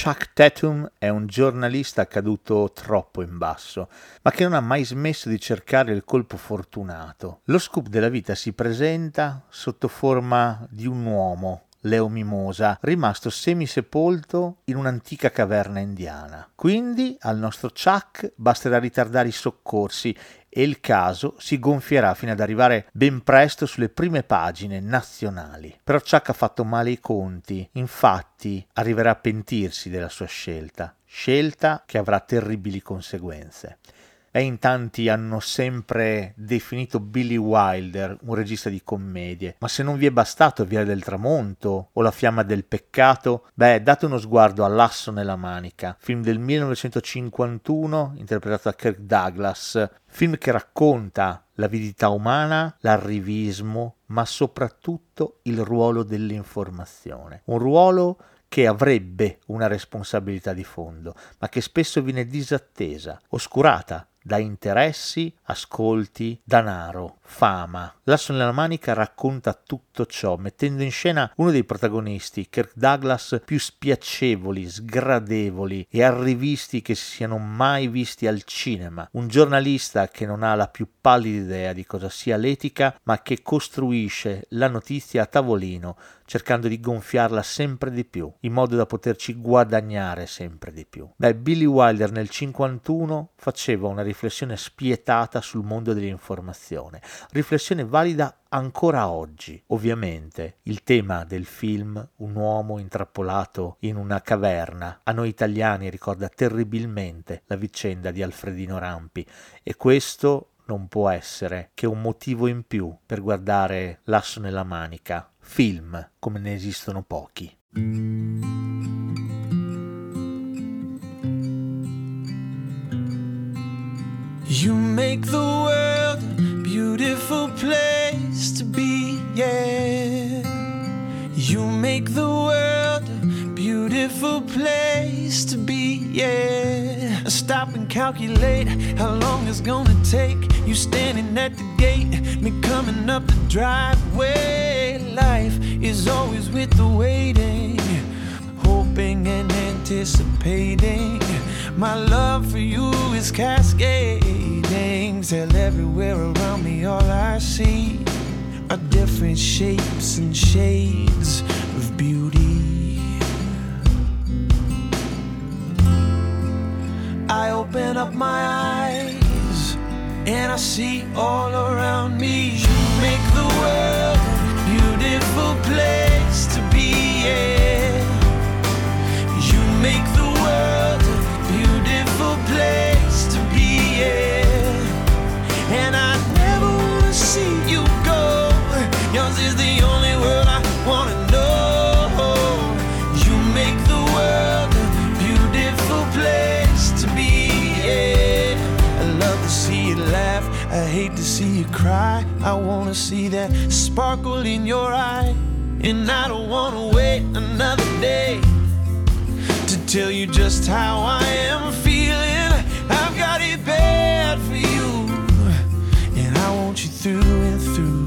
Chuck Tatum è un giornalista caduto troppo in basso, ma che non ha mai smesso di cercare il colpo fortunato. Lo scoop della vita si presenta sotto forma di un uomo Leo Mimosa, rimasto semisepolto in un'antica caverna indiana. Quindi al nostro Chuck basterà ritardare i soccorsi e il caso si gonfierà fino ad arrivare ben presto sulle prime pagine nazionali. Però Chuck ha fatto male i conti, infatti arriverà a pentirsi della sua scelta, scelta che avrà terribili conseguenze e in tanti hanno sempre definito Billy Wilder un regista di commedie, ma se non vi è bastato Via del Tramonto o La fiamma del peccato, beh, date uno sguardo all'Asso nella manica, film del 1951 interpretato da Kirk Douglas, film che racconta l'avidità umana, l'arrivismo, ma soprattutto il ruolo dell'informazione. Un ruolo che avrebbe una responsabilità di fondo, ma che spesso viene disattesa, oscurata da interessi, ascolti, danaro, fama. L'asso nella manica racconta tutto ciò, mettendo in scena uno dei protagonisti, Kirk Douglas, più spiacevoli, sgradevoli e arrivisti che si siano mai visti al cinema. Un giornalista che non ha la più pallida idea di cosa sia l'etica, ma che costruisce la notizia a tavolino cercando di gonfiarla sempre di più, in modo da poterci guadagnare sempre di più. Beh, Billy Wilder nel 51 faceva una riflessione spietata sul mondo dell'informazione, riflessione valida ancora oggi. Ovviamente il tema del film Un uomo intrappolato in una caverna a noi italiani ricorda terribilmente la vicenda di Alfredino Rampi e questo non può essere che un motivo in più per guardare l'asso nella manica film come ne esistono pochi. Make the world a beautiful place to be, yeah. You make the world a beautiful place to be, yeah. Stop and calculate how long it's gonna take. You standing at the gate, me coming up the driveway life is always with the waiting, hoping and anticipating. My love for you is cascading. Everywhere around me all I see are different shapes and shades of beauty. I open up my eyes and I see all around me. You make the world To see you cry. I wanna see that sparkle in your eye. And I don't wanna wait another day to tell you just how I am feeling. I've got it bad for you, and I want you through and through.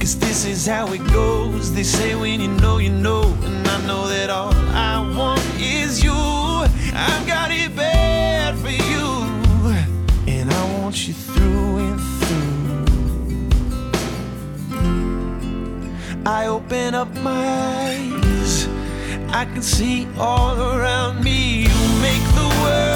Cause this is how it goes. They say when you know, you know, and I know that all I want is you. I've got it bad I open up my eyes, I can see all around me. You make the world